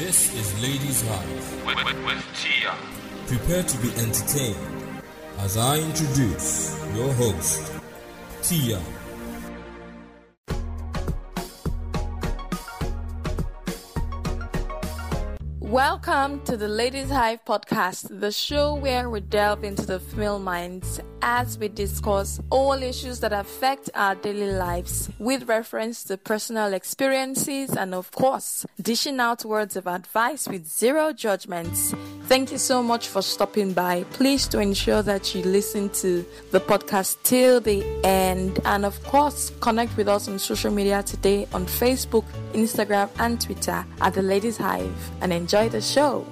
This is Ladies Hive. with, with, with Tia. Prepare to be entertained as I introduce your host, Tia. Welcome to the Ladies Hive podcast, the show where we delve into the female minds as we discuss all issues that affect our daily lives with reference to personal experiences and, of course, dishing out words of advice with zero judgments. Thank you so much for stopping by. Please to ensure that you listen to the podcast till the end and, of course, connect with us on social media today on Facebook, Instagram, and Twitter at the Ladies Hive and enjoy the show.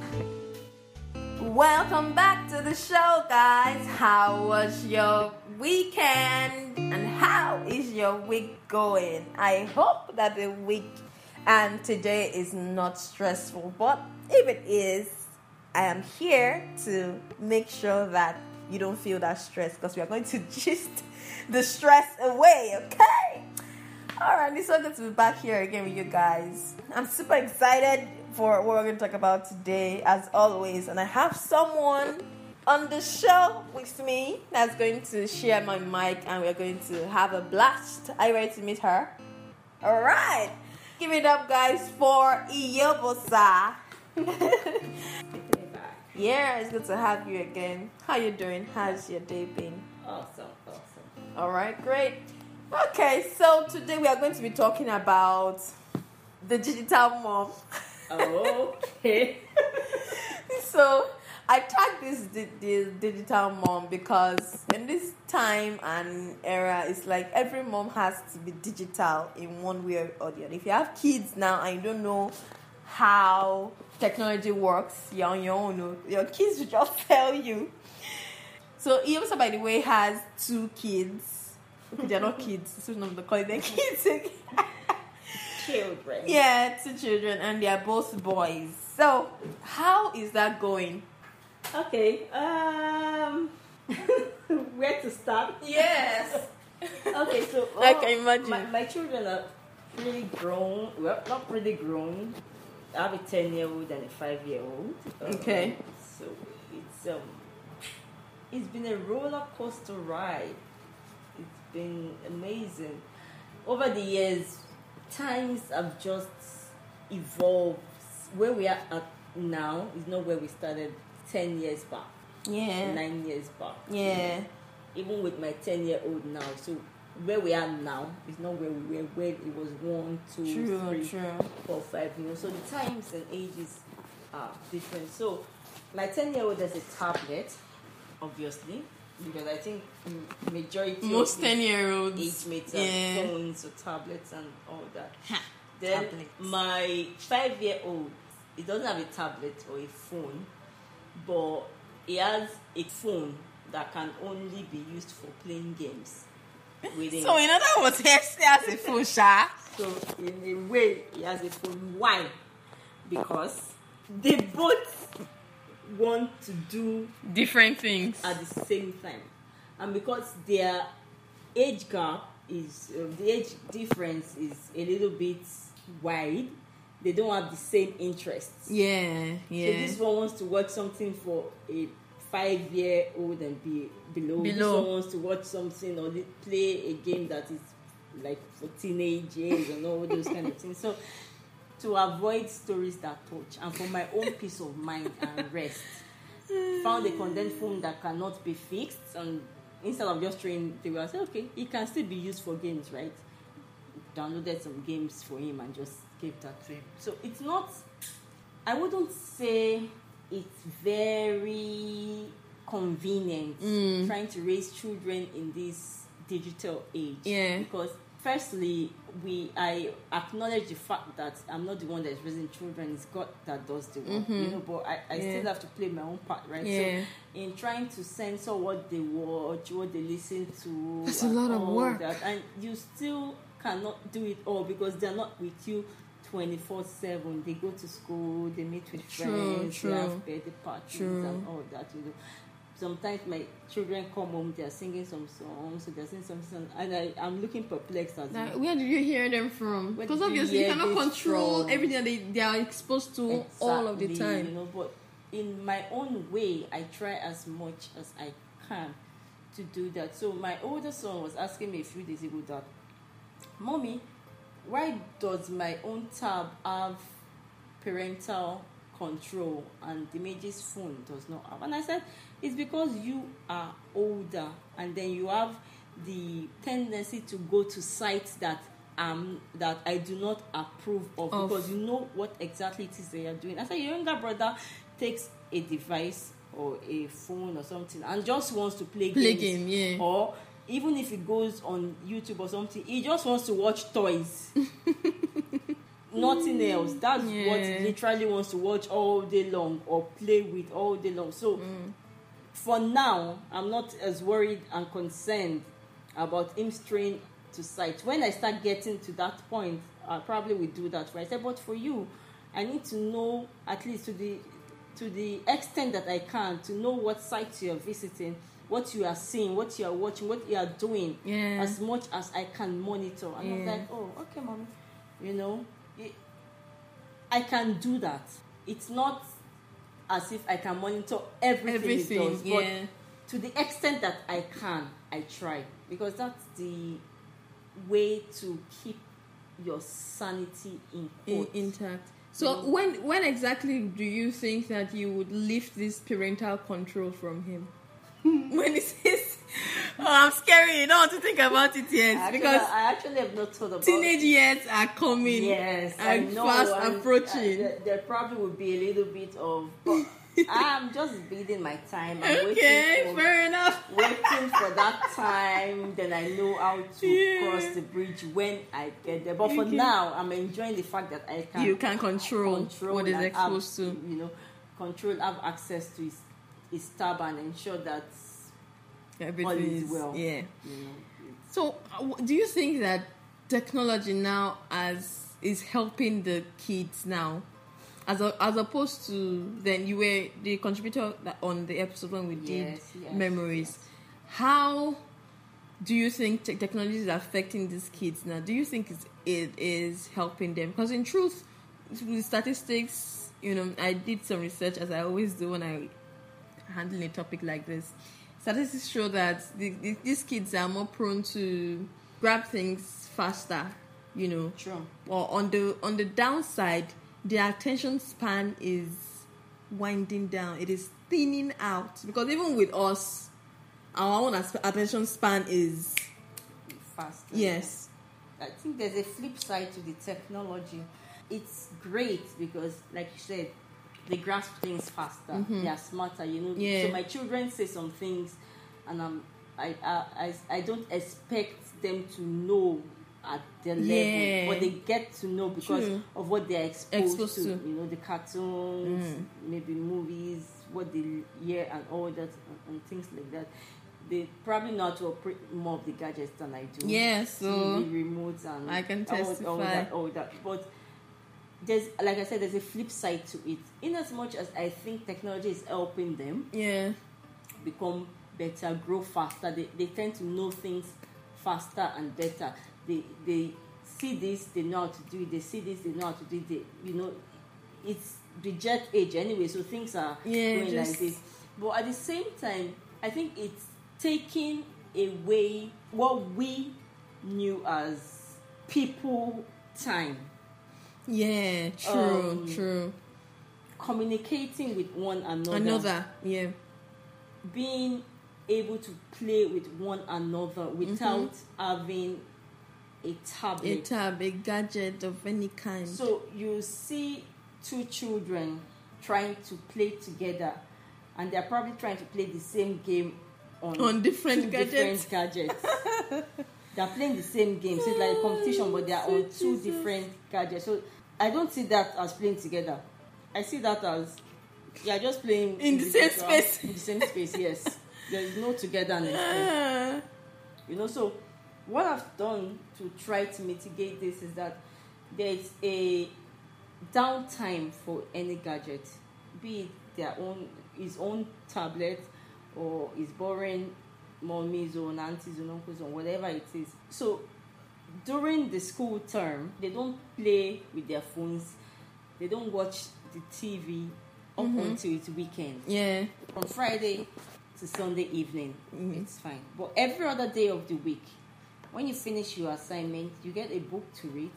Welcome back to the show, guys. How was your weekend and how is your week going? I hope that the week and today is not stressful, but if it is, I am here to make sure that you don't feel that stress because we are going to gist the stress away, okay? Alright, it's so good to be back here again with you guys. I'm super excited for what we're going to talk about today, as always, and I have someone on the show with me that's going to share my mic and we're going to have a blast. Are you ready to meet her? Alright, give it up, guys, for Iyobosa. yeah, it's good to have you again. How you doing? How's your day been? Awesome, awesome. All right, great. Okay, so today we are going to be talking about the digital mom. Okay. so I tagged this di- di- digital mom because in this time and era, it's like every mom has to be digital in one way or the other. If you have kids now and you don't know how technology works, you're on your own. oh. Your kids will just tell you. So he also, by the way, has two kids. They're not kids. So no, they call them kids. Children. yeah, two children, and they are both boys. So how is that going? Okay. Um. where to start? Yes. Okay, so I oh, can imagine. My, my children are pretty grown. Well, not pretty grown. I have a ten-year-old and a five-year-old. Um, Okay. So it's um, it's been a roller coaster ride. It's been amazing. Over the years, times have just evolved. Where we are at now is not where we started ten years back, Yeah. nine years back Yeah. even with my 10 year old now so where we are now is not where we were when it was one two True, three, true. four, five, you know so the times and ages are different so my 10 year old has a tablet obviously because i think majority Most ten year olds. age mates have Yeah. phones or tablets and all that then tablets. my five year old he doesn't have a tablet or a phone but he has a phone that can only be used for playing games within So in other words, he has a full shot. so in a way he has a phone why because they both want to do Different things. at the same time and because their age gap is uh, the age difference is a little bit wide they don't have the same interests Yeah. yeah so this one wants to watch something for a five year old and be below. This Below. one wants to watch something or play a game that is like for teenagers and all those kind of things. So to avoid stories that touch and for my own peace of mind and rest, found a condensed phone that cannot be fixed and instead of just throwing the I said, okay, it can still be used for games, right? Downloaded some games for him and just gave that to him. So it's not I wouldn't say it's very convenient mm. trying to raise children in this digital age. Yeah. Because firstly, we I acknowledge the fact that I'm not the one that's raising children, it's God that does the work. You mm-hmm. know, but I, I Yeah. still have to play my own part, right? Yeah. So in trying to censor what they watch, what they listen to, That's a lot of work. That, and you still cannot do it all because they're not with you 24 7 they go to school they meet with True, friends true. they have birthday parties True. and all that you know sometimes my children come home, they are singing some songs, so they're singing some songs, and I, I'm looking perplexed as Like, where did you hear them from? Because did you obviously you cannot control from? everything that they, they are exposed to all of the time. You know, but in my own way, I try as much as I can to do that. So my older son was asking me a few days ago that, "Mommy, why does my own tab have parental control and the Image's phone does not have?" And I said, "It's because you are older, and then you have the tendency to go to sites that." Um, that I do not approve of Of. because you know what exactly it is they are doing. I said your younger brother takes a device or a phone or something and just wants to play, Play games. game, yeah. Or even if he goes on YouTube or something, he just wants to watch toys. Nothing else. That's what Yeah. he literally wants to watch all day long or play with all day long. So Mm. for now, I'm not as worried and concerned about him straying to sight. When I start getting to that point, I probably will do that. Right? I said, but for you, I need to know at least to the to the extent that I can to know what sites you are visiting, what you are seeing, what you are watching, what you are doing, Yeah. as much as I can monitor. And Yeah. like, oh, okay, mommy, you know, I can do that. It's not as if I can monitor everything, Everything, it does, yeah. but to the extent that I can, I try because that's the way to keep your sanity in in, intact. So when when exactly do you think that you would lift this parental control from him? when he says, "Oh, I'm scary," you don't want to think about it yet Actually, because I actually have not thought about teenage years are coming. Yes, and fast and, approaching. uh, there, probably will be a little bit of. I'm just biding my time. I'm okay, waiting for, fair enough. waiting for that time. Then I know how to Yeah. cross the bridge when I get there. But for Okay. now, I'm enjoying the fact that I can You can control, control what is exposed have, to. You know, control, have access to his, his tab and ensure that Everything is well. yeah. you know. So, uh, do you think that technology now as is helping the kids now, as a, as opposed to then you were the contributor that- on the episode when we did Yes, yes, memories. How do you think te- technology is affecting these kids now? Do you think it's, it is helping them? Because in truth, with statistics, you know, I did some research as I always do when I handle a topic like this. Statistics show that the, the, these kids are more prone to grab things faster, you know, True. or on the on the downside, their attention span is winding down. It is thinning out because even with us, our own attention span is Fast. yes, I think there's a flip side to the technology. It's great because, like you said, they grasp things faster. They are smarter. You know. Mm-hmm. Yeah. So my children say some things, and I'm, I, I, I, I don't expect them to know at their Yeah. level, but they get to know because True. of what they're exposed, Exposed to. to. Mm. You know, the cartoons, maybe movies, what they hear, and all that, and things like that. They probably know to operate more of the gadgets than I do. yeah. So TV remotes and I can all, all testify. that, all that. But there's, like I said, there's a flip side to it. In as much as I think technology is helping them yeah, become better, grow faster, they, they tend to know things faster and better. They they see this, they know how to do it. They see this, they know how to do it. They, you know, it's the jet age anyway, so things are Yeah, going just- like this. But at the same time, I think it's taking away what we knew as people time yeah. True, Um, true. communicating with one another, Another, yeah, being able to play with one another without having a a tablet. tab, a gadget of any kind. so you see two children trying to play together, and they're probably trying to play the same game on, On different gadgets. different gadgets. they're playing the same game, so it's like a competition, but they're on two Jesus. different gadgets. So I don't see that as playing together. I see that as you're just playing In the same space. In the same space, yes. There is no togetherness. there. Ah, You know, so what I've done to try to mitigate this is that there's a downtime for any gadget, be it their own his own tablet or is borrowing mommy's or aunties or uncles or whatever it is. So during the school term, they don't play with their phones, they don't watch the TV up until it's weekend. Yeah. From Friday to Sunday evening, Mhm. it's fine. But every other day of the week, when you finish your assignment, you get a book to read.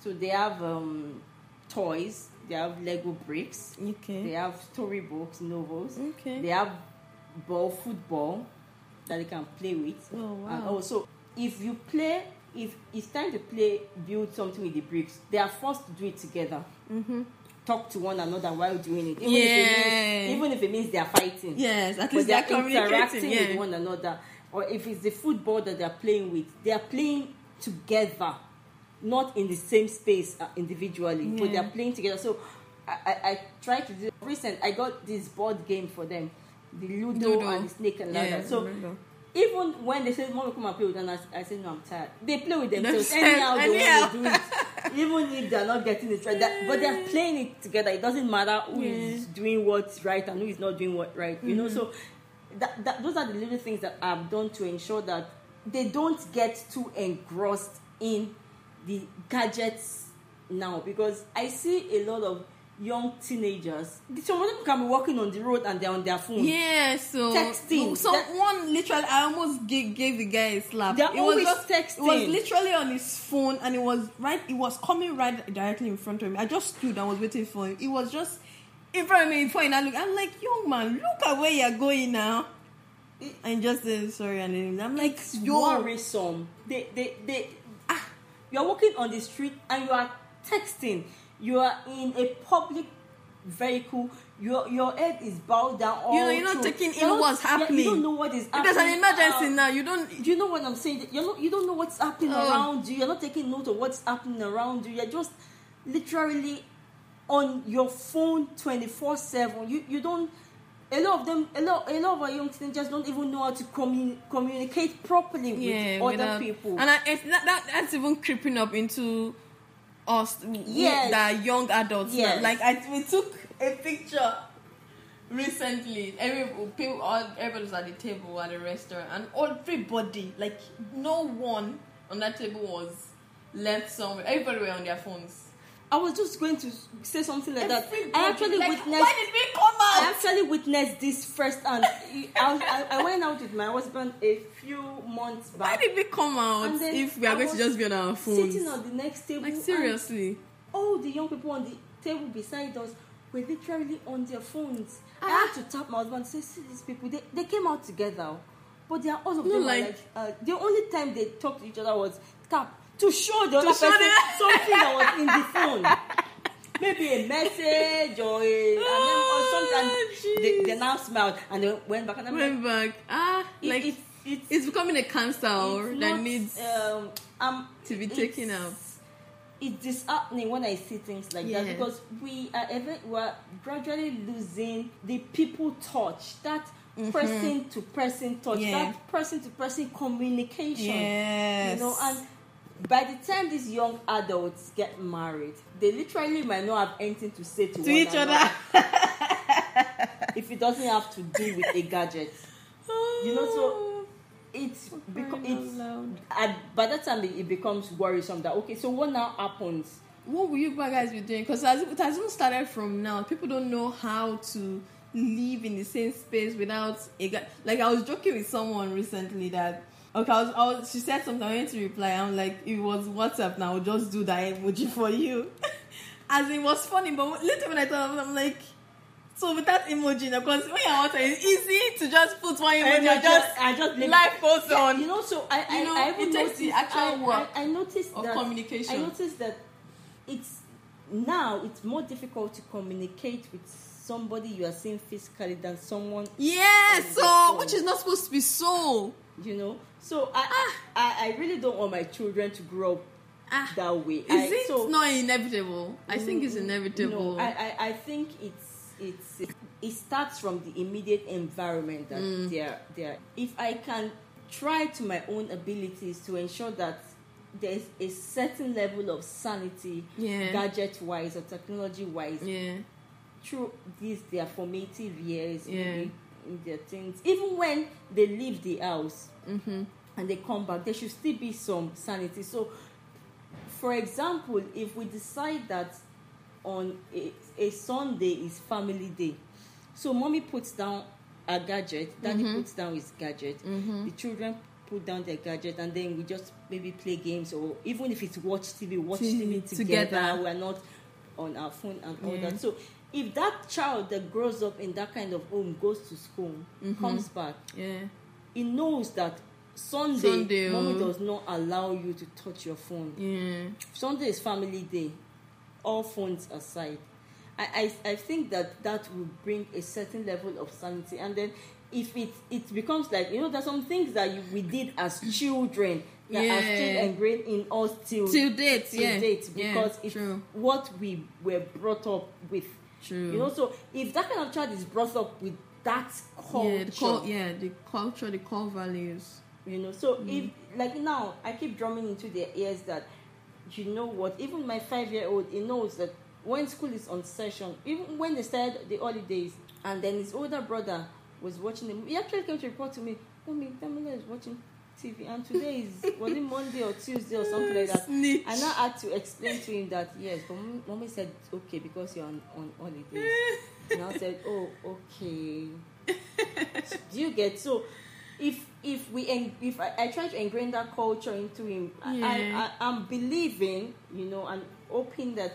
So they have um, toys, they have Lego bricks, okay. they have storybooks, novels, Okay. they have ball, football that they can play with. Oh And wow. also, if you play, if it's time to play, build something with the bricks, they are forced to do it together. Mm-hmm. Talk to one another while doing it. Even, if, it means, even if it means they are fighting. Yes, at least they are interacting with one another. Or if it's the football that they are playing with, they are playing together, not in the same space uh, individually, but they are playing together. So I, I, I try to do. Recent, I got this board game for them, the Ludo, Ludo. and the Snake and Ladder. Yeah, so remember. Even when they say, "Mom, come and play with," and I, say, "No, I'm tired." They play with themselves anyhow they want to do it, even if they're not getting it right. That, but they're playing it together. It doesn't matter who is Yeah. doing what's right and who is not doing what right. You know, Mm-hmm. so that, that those are the little things that I've done to ensure that they don't get too engrossed in the gadgets now because I see a lot of young teenagers. Some of them can be walking on the road and they're on their phone. Yeah, so Texting. So That- one literally, I almost gave, gave the guy a slap. They're it always was just, texting. It was literally on his phone, and it was right. It was coming right directly in front of me. I just stood and was waiting for him. It was just in front of me. Before I look, I'm like, young man, look at where you're going now. And just said sorry, and I'm like, it's yo, worrisome. They, they, they, ah, you are walking on the street and you are texting. You are in a public vehicle. Your your head is bowed down. All You know, you're not through. taking in what's yeah, You don't know what is happening. there's an emergency Uh, now, you don't. do you know what I'm saying? You're not, you don't know what's happening Oh. around you. You're not taking note of what's happening around you. You're just literally on your phone 24 7. You you don't. A lot of them, a lot, a lot of our young teenagers don't even know how to commun- communicate properly with yeah, other without- people. And I, that that's even creeping up into us, Yes. that young adults. Yes. Like I, we took a picture recently. Every people, all everybody was at the table at the restaurant, and everybody, like no one on that table was left somewhere. Everybody were on their phones. I was just going to say something like that. I actually like, witnessed. Why did we come out? I actually witnessed this first, and I, I, I went out with my husband a few months back. Why did we come out if we are I going to just be on our phones? Sitting on the next table, Like seriously. all the young people on the table beside us were literally on their phones. I Ah. had to tap my husband and say, "See these people? They, they came out together, but they are all of No, them like- like uh, the only time they talked to each other was tap to show the other show person something that was in the phone." Maybe a message or a and then, or something. And they, they now smiled and they went back and I'm like, Went back. Ah, it- like it's, it's, it's becoming a cancer that not, needs um, um, to be taken out. It's disheartening when I see things like that because we are ever we are gradually losing the people touch, that person to person touch, Mm-hmm. Yeah. that person to person communication. Yes. You know, and by the time these young adults get married, they literally might not have anything to say to, to each other. if it doesn't have to do with a gadget. You know, so it's because it's at, by that time it, it becomes worrisome that okay, so what now happens? what will you guys be doing? Because it has even started from now. People don't know how to live in the same space without a guy. Like I was joking with someone recently that okay, I was, I was she said something. I went to reply. I'm like, it was WhatsApp now. I'll just do that emoji for you. As it was funny, but later when I thought of it, I'm like. So with that emoji, now, because when you're outside, it's easy to just put one emoji And and just I just live post Yeah, on. You know, so I I, You know, I even takes the noticed- actual I, work I, I noticed of that communication. I noticed that it's now it's more difficult to communicate with somebody you are seeing physically than someone Yeah, so which is not supposed to be so. you know. So I I, I really don't want my children to grow up Ah, that way. is I, it so, not inevitable? I think it's Mm, inevitable. No, I, I, I think it's it's it starts from the immediate environment that Mm. they're they're. If I can try to my own abilities to ensure that there's a certain level of sanity, Yeah. gadget wise or technology wise, yeah, through these their formative years, Yeah. in their teens, even when they leave the house Mm-hmm. And they come back, there should still be some sanity. So, for example, if we decide that on a, a Sunday is family day, so mommy puts down a gadget, daddy Mhm. puts down his gadget, Mm-hmm. the children put down their gadget, and then we just maybe play games, or even if it's watch TV, watch TV, TV together. together. We're not on our phone and all Yeah. that. So, if that child that grows up in that kind of home goes to school, Mhm. comes back, Yeah. he knows that Sunday, Sunday, oh. mommy oh. does not allow you to touch your phone. Yeah. Sunday is family day, all phones aside. I, I, I think that that will bring a certain level of sanity. And then if it, it becomes like, you know, there's some things that you, we did as children that are still Yeah. ingrained in us till, Till date, till yeah. date Yeah, because it's true. what we were brought up with. True. You know, so if that kind of child is brought up with that culture, yeah, the yeah, the culture, the core values. You know. So if mm. like now i keep drumming into their ears that you know what even my five year old he knows that when school is on session even when they started the holidays and then his older brother was watching them he actually came to report to me mommy Damila is watching tv and today is was it monday or tuesday or something like that? Snitch. and i had to explain to him that yes but mommy, mommy said okay because you're on, on holidays. And i said oh okay. Do you get so if if we en- if I, I try to ingrain that culture into him Yeah. I, I i'm believing you know and hoping that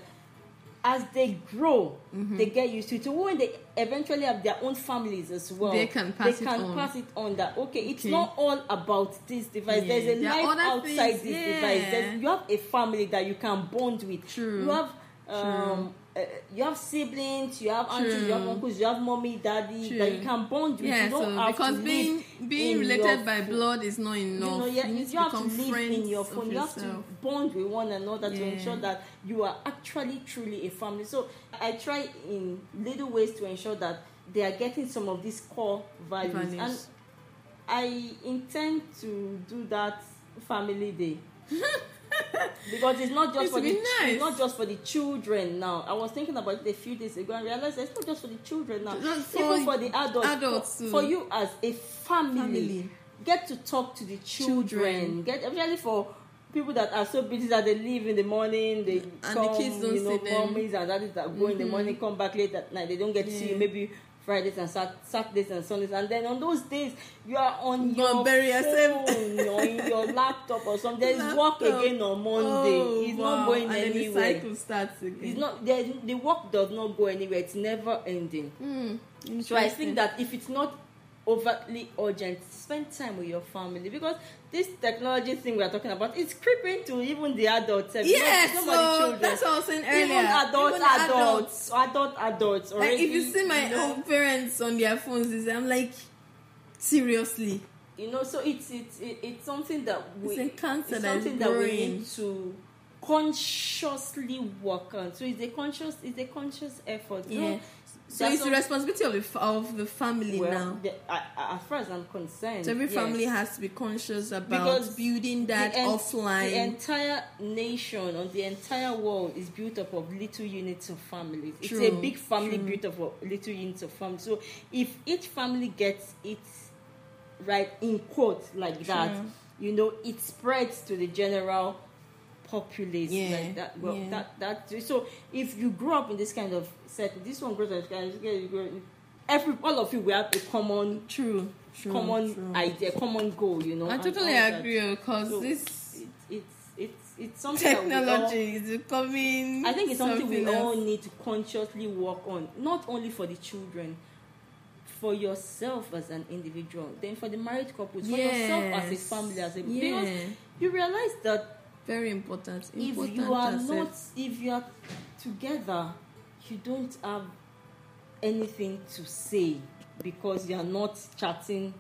as they grow Mm-hmm. they get used to it so when they eventually have their own families as well They can pass they it can on. pass it on that okay it's Okay. not all about this device Yeah. there's a There life outside things, this yeah. device There's, you have a family that you can bond with True. you have um uh, you have siblings, you have aunties, you have uncles, you have mommy, daddy True. that you can bond with. Yeah, you don't so have because to being being in related by blood is not enough. you know, yeah, you you, have to live in your phone. You have to bond with one another to ensure that you are actually truly a family. So I try in little ways to ensure that they are getting some of these core values, Values. and I intend to do that family day. because it's not just It's for the nice. it's not just for the children now. I was thinking about it a few days ago and realized it's not just for the children now. Not for Even for the adults. adults for, for you as a family, Family. get to talk to the children. Children. Get especially for people that are so busy that they leave in the morning, they the come, kids don't you know, see them. and daddies that go in the Mhm. morning, come back late at night. They don't get to see you maybe Fridays and Sat- Saturdays and Sundays, and then on those days you are on Go your bury yourself. phone or in your laptop or something. There's work Laptop. again on Monday. Oh, it's wow. not going and anywhere. the cycle starts again. It's not. The work does not go anywhere. It's never ending. Hmm, So I think that if it's not overtly urgent, spend time with your family because this technology thing we are talking about is creeping to even the adults. sef. It's not- yeah, it's not so the children. that's what I was saying earlier. Even adults, Even adults, adult adults. Like if you see my you know, own parents on their phones, I'm like, seriously. you know, so it's it's it, it's something that we It's cancer it's something that we need to consciously work on. So it's a conscious it's a conscious effort. You Yeah. know, So it's the responsibility of the f- of the family well, now. the, I, as far as I'm concerned, So every yes. family has to be conscious about Because building that the, en- offline. the entire nation or the entire world is built up of little units of families. it's a big family true. built up of little units of families. So if each family gets it right in quotes like that, you know, it spreads to the general populace Yeah, like that. Well, yeah. that that so if you grow up in this kind of setting, this one grows up in this kind of you grow- every all of you will have a common true, true, common true. idea, common goal, you know. I totally agree oh, because So, this it, it's it's it's something that we all- technology is becoming. I think it's something, we all need to consciously work on, not only for the children, for yourself as an individual, then for the married couples, for yourself as a family, as a Yeah, because you realize that very important. if you are not, if you are together, you don't have anything to say because you are not chatting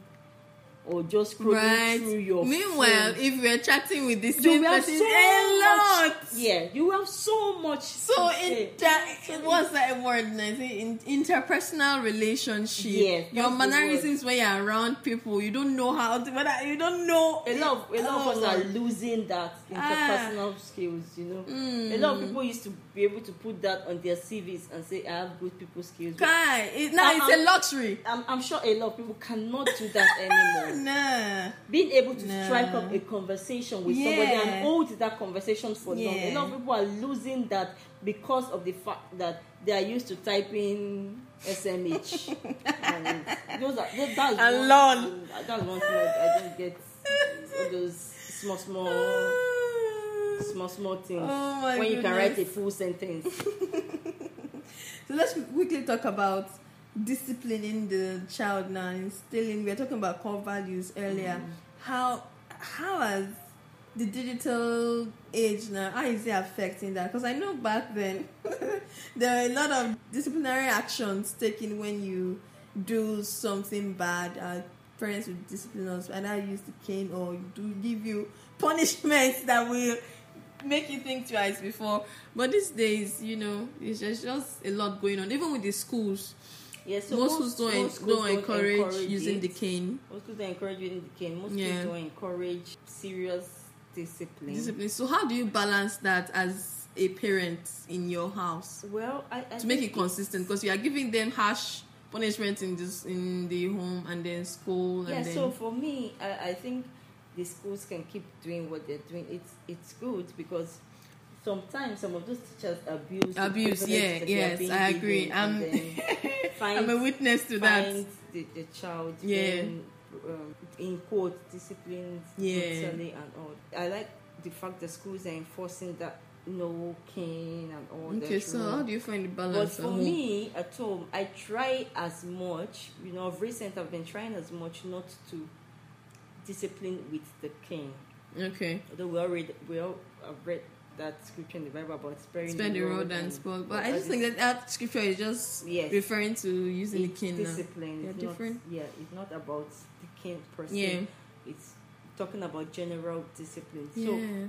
or just scrolling right. through your Meanwhile, phone. if we're chatting with this you have so a lot. much, yeah, you have so much. So to in say. what's that word? In interpersonal relationship. Yes, your mannerisms when you're around people, you don't know how to. Whether you don't know a lot of a lot of us Oh. are losing that Ah. interpersonal skills you know Mm. a lot of people used to be able to put that on their cvs and say i have good people skills Guy, it, now it's a Uh-uh. luxury. I'm, I'm sure a lot of people cannot do that anymore Nah. being able to Nah. strike up a conversation with somebody and hold that conversation for long. A lot of people are losing that because of the fact that they are used to typing smh and those are those, that's And one, lol. that's one thing I, I don't get. All those small small small small things Oh when you can write a full sentence. So let's quickly talk about disciplining the child now, instilling. We were talking about core values earlier. Mm-hmm. How how has the digital age now? How is it affecting that? Because I know back then there are a lot of disciplinary actions taken when you do something bad. Uh, parents would discipline us, and I use the cane or do give you punishments that will make you think twice before. But these days, you know, it's just, just a lot going on. Even with the schools, yeah so most, schools don't, most schools don't encourage, using it. the cane. most schools don't encourage using the cane most Yeah. schools don't encourage serious discipline Discipline. So how do you balance that as a parent in your house well i, I to make it consistent? Because you are giving them harsh punishment in this in the home and then school yeah then so for me I, I think the schools can keep doing what they're doing it's it's good because sometimes some of those teachers abuse abuse. Yeah, that yes, I agree. I'm find- I'm a witness to that. the, the child Yeah. being, um, in quote disciplined Yeah. and all i like the fact that schools are enforcing that no cane and all that Okay, so rule. how do you find the balance? But for home? me at home, I try as much. You know, of recent, I've been trying as much not to discipline with the cane. okay. Although we all read, we all have read that scripture in the Bible about sparing the rod and spoil. But I just think that that scripture is just Yes. referring to using the it's now. discipline. They're different. Yeah, it's not about the king per se. Yeah, It's talking about general discipline. So yeah,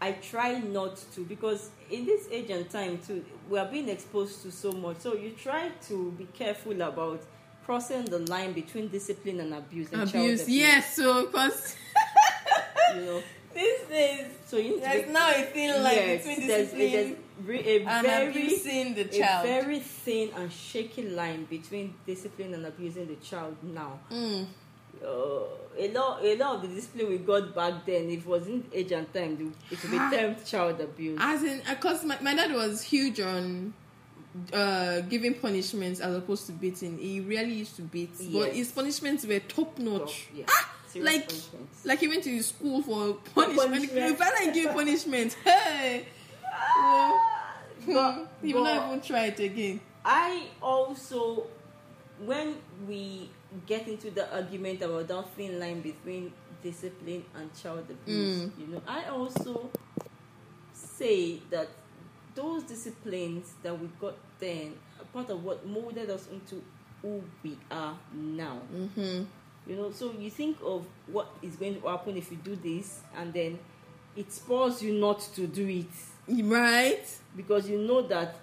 I try not to because in this age and time too, we are being exposed to so much. So you try to be careful about crossing the line between discipline and abuse and child abuse. Yes, so because You know, days so you there's now a thin line yes, between discipline there's re- a and very abusing the a very thin and shaky line between discipline and abusing the child now. Mm. Uh, a lot, a lot of the discipline we got back then, if it wasn't age and time, it would be Ah. termed child abuse. As in, because my, my dad was huge on uh, giving punishments as opposed to beating. He really used to beat, but his punishments were top notch. yeah, Ah, serious like- punishments. Like he went to school for punishment. punishment. If I like give punishment, hey, well, But- he will not even try it again. I also, when we get into the argument about that thin line between discipline and child abuse, Mm. you know, I also say that those disciplines that we got then are part of what molded us into who we are now. Mm-hmm. You know, so you think of what is going to happen if you do this, and then it spurs you not to do it Right? because you know that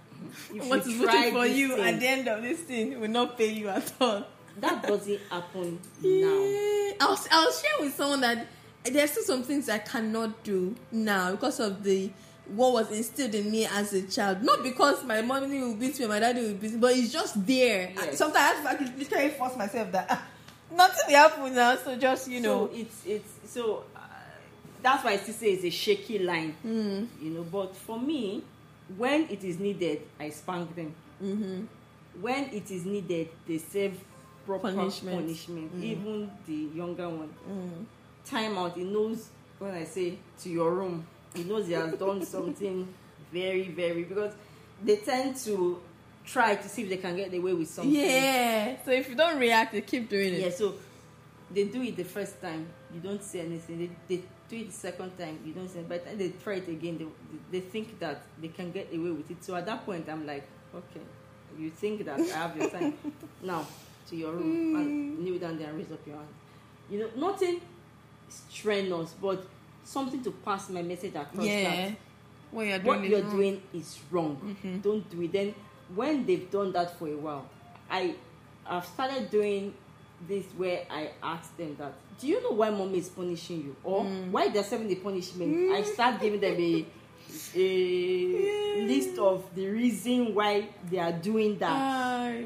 if What you is try for you thing, at the end of this thing will not pay you at all. that doesn't happen now. Yeah. I'll, I'll share with someone that there's still some things I cannot do now because of the what was instilled in me as a child. Not because my mommy will beat me, my daddy will beat me, but it's just there. Yes. Sometimes I have to literally force myself that ah, nothing will happen now, so just you know. so it's it's so uh, that's why I still say it's a shaky line, Mm, you know. But for me, when it is needed, I spank them. mm-hmm. When it is needed, they serve proper Punishment. punishment. Mm. Even the younger one, Mm. time out. He knows when I say to your room, he knows he has done something very very because they tend to try to see if they can get away with something. Yeah. So if you don't react, they keep doing it. Yeah, so they do it the first time, you don't say anything. They, they do it the second time, you don't say. But the time they try it again, they, they think that they can get away with it. So at that point, I'm like, okay, you think that I have your time now to your room and kneel down there and raise up your hand. you know, nothing strenuous, but something to pass my message across. Yeah. That What you're doing what is you're wrong. doing is wrong. Mhm. Don't do it. Then when they've done that for a while, I I've started doing this where I ask them that do you know why mommy is punishing you? Or Mm. why they're serving the punishment? I start giving them a a list of the reason why they are doing that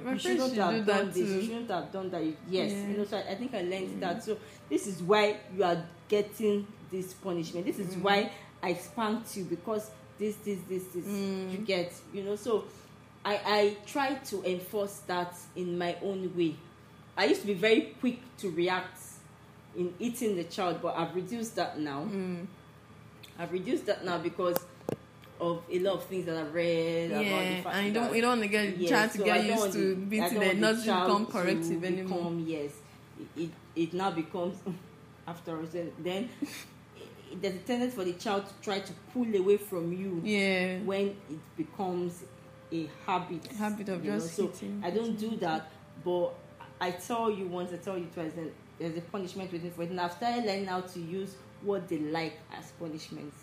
my you shouldn't should have do done that this. You too. shouldn't have done that. Yes, Yeah. you know. So I, I think I learned that. So this is why you are getting this punishment. This is Mm. why I spanked you because this, this, this, this. Mm. You get, you know. So I I try to enforce that in my own way. I used to be very quick to react in eating the child, but I've reduced that now. Mm. I've reduced that now because of a lot of things that I've read about the Yeah, fact and you don't you don't want to get Yes, child to so get used to the- being I don't the want not to become to corrective anymore. become, yes, it, it, it now becomes after all, then- then there's a tendency for the child to try to pull away from you Yeah. when it becomes a habit. Habit of you know. just so. I don't do that, but I tell you once, I tell you twice, then there's a punishment waiting for it. And I've started learning how to use what they like as punishments.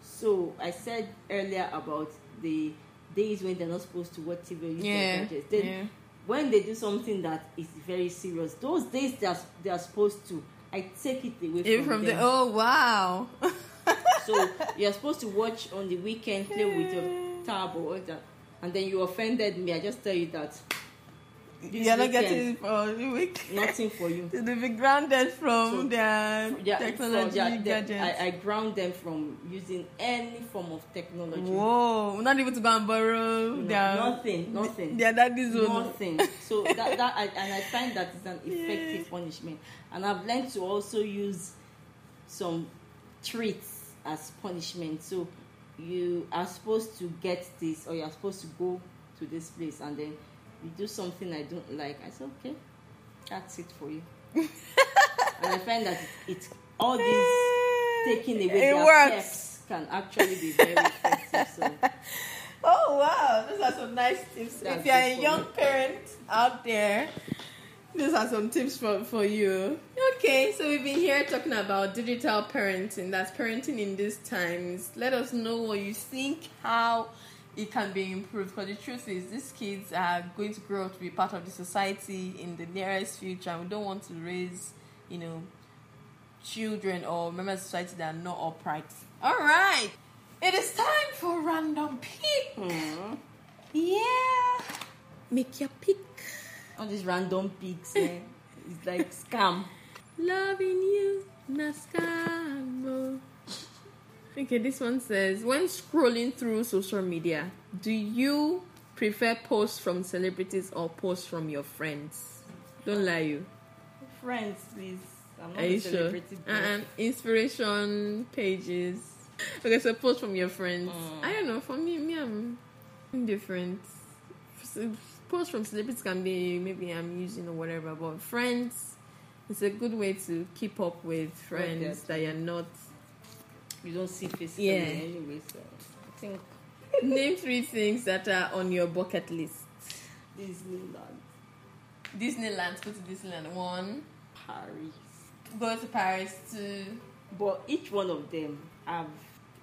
So I said earlier about the days when they're not supposed to watch TV or use their Yeah. gadgets. Then yeah. when they do something that is very serious, those days they are, they are supposed to, I take it away Even from, from them. the oh wow. So you're supposed to watch on the weekend, play with your tab or that, and then you offended me. I just tell you that You're not getting it for a week. nothing for you. They'll be grounded from So, their Yeah, technology from- yeah, the- gadgets. I, I ground them from using any form of technology. Whoa, not even to go and borrow No, their nothing, nothing. Their daddy's own. Nothing. So that, that I, and I find that is an effective punishment. And I've learned to also use some treats as punishment. So you are supposed to get this, or you are supposed to go to this place, and then you do something I don't like. I say, okay, that's it for you. and I find that it, it all these taking away It their works. can actually be very effective. So Oh wow, those are some nice tips. That's if you're a young me. parent out there, these are some tips for, for you. Okay, so we've been here talking about digital parenting. That's parenting in these times. Let us know what you think, how it can be improved. Because the truth is, these kids are going to grow up to be part of the society in the nearest future. And we don't want to raise, you know, children or members of society that are not upright. All right, it is time for random pick. hmm. Yeah. Make your pick. All these random pics, eh? it's like scam. Loving you, Nascamo. Okay, this one says When scrolling through social media, do you prefer posts from celebrities or posts from your friends? Don't lie, you. Friends, please. I'm not Are you sure? Uh-uh. Inspiration pages. Okay, so post from your friends. Mm. I don't know. For me, me, I'm indifferent. S- Posts from celebrities can be maybe I'm using or whatever, but friends, it's a good way to keep up with friends that you're not. You don't see physically Yeah. anyway, so I think Name three things that are on your bucket list. Disneyland, Disneyland. Go to Disneyland. One. Paris. Go to Paris. Two. But each one of them have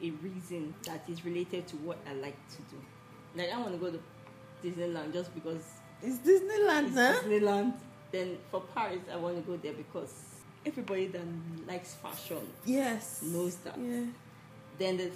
a reason that is related to what I like to do. Like I want to go to Disneyland just because It's Disneyland, it's huh? Disneyland. Then for Paris, I want to go there because everybody that likes fashion Yes. knows that. Yeah. Then the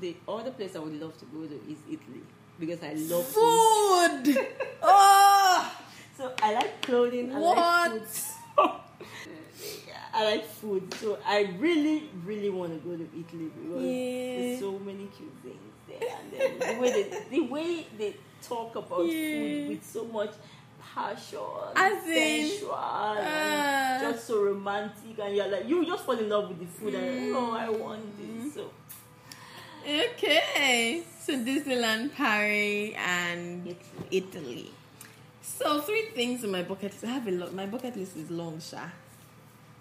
the other place I would love to go to is Italy because I love food. Food. oh. So I like clothing. I What? like food. I like food. So I really, really want to go to Italy because Yeah. there's so many cuisines there, and then the way they, the way they talk about Yeah. food with so much passion, As in, sensual, and just so romantic, and you're like you just fall in love with the food, and oh, I want Mm. this. So Okay. So Disneyland, Paris, and Italy. Italy. So three things in my bucket list. I have a lot. My bucket list is long, Sha.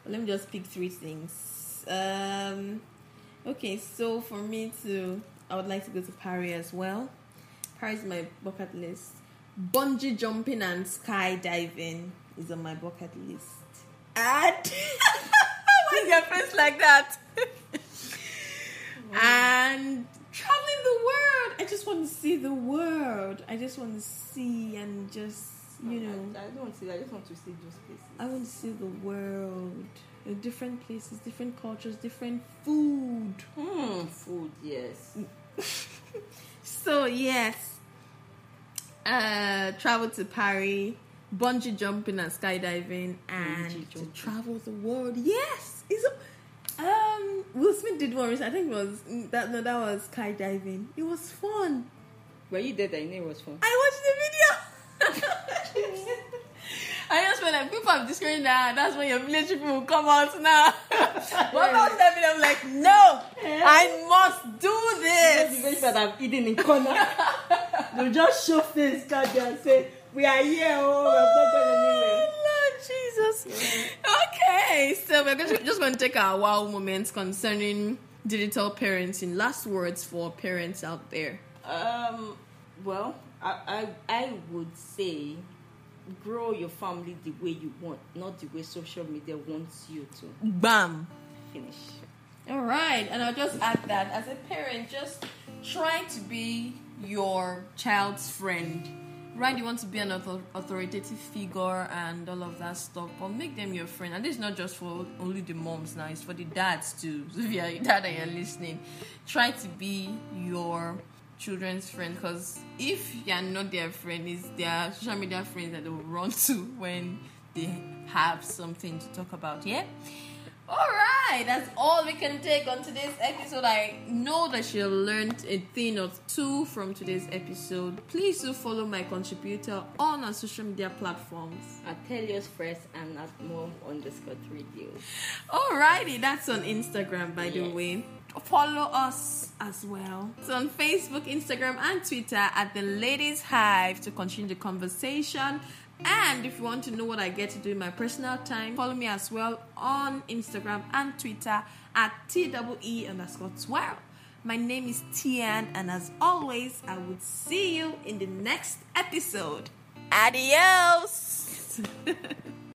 Let me just pick three things. Um. Okay, so for me to, I would like to go to Paris as well. Paris is my bucket list. Bungee jumping and skydiving is on my bucket list. And why is your face like that? and traveling the world. I just want to see the world. I just want to see and just you know. I, I don't want to see. I just want to see those places. I want to see the world. Different places, different cultures, different food. Hmm, food, yes. So yes, uh, travel to Paris, bungee jumping and skydiving, and to travel the world. Yes, is um Will Smith did one. I think it was that. No, that was skydiving. It was fun. Were you there that you it was fun? I watched the Feel like people have discouraged that. That's when your military people will come out now. but I that video. I'm like, no, I must do this. the that I've eaten in corner. They'll just show face there and say, We are here, oh, we're not going anywhere. Oh, Lord Jesus. Okay, so we're just, just going to take our wow moments concerning digital parenting. Last words for parents out there. Um, well, I, I, I would say grow your family the way you want, not the way social media wants you to. Bam. Finish. All right, and I'll just add that as a parent, just try to be your child's friend. Right, you want to be an author- authoritative figure and all of that stuff, but make them your friend. And this is not just for only the moms now; it's for the dads too. So if you're a dad and you're listening, try to be your children's friends Because if you're not their friend, it's their social media friends that they will run to when they have something to talk about. Yeah. All right, that's all we can take on today's episode. I know that you learned a thing or two from today's episode. Please do follow my contributor on our social media platforms. At Telios Press and at Mom underscore radio. Alrighty, that's on Instagram, by the way. Follow us as well. It's on Facebook, Instagram, and Twitter at the Ladies Hive to continue the conversation. And if you want to know what I get to do in my personal time, follow me as well on Instagram and Twitter at TWE underscore 12. My name is Tian, and as always, I would see you in the next episode. Adios!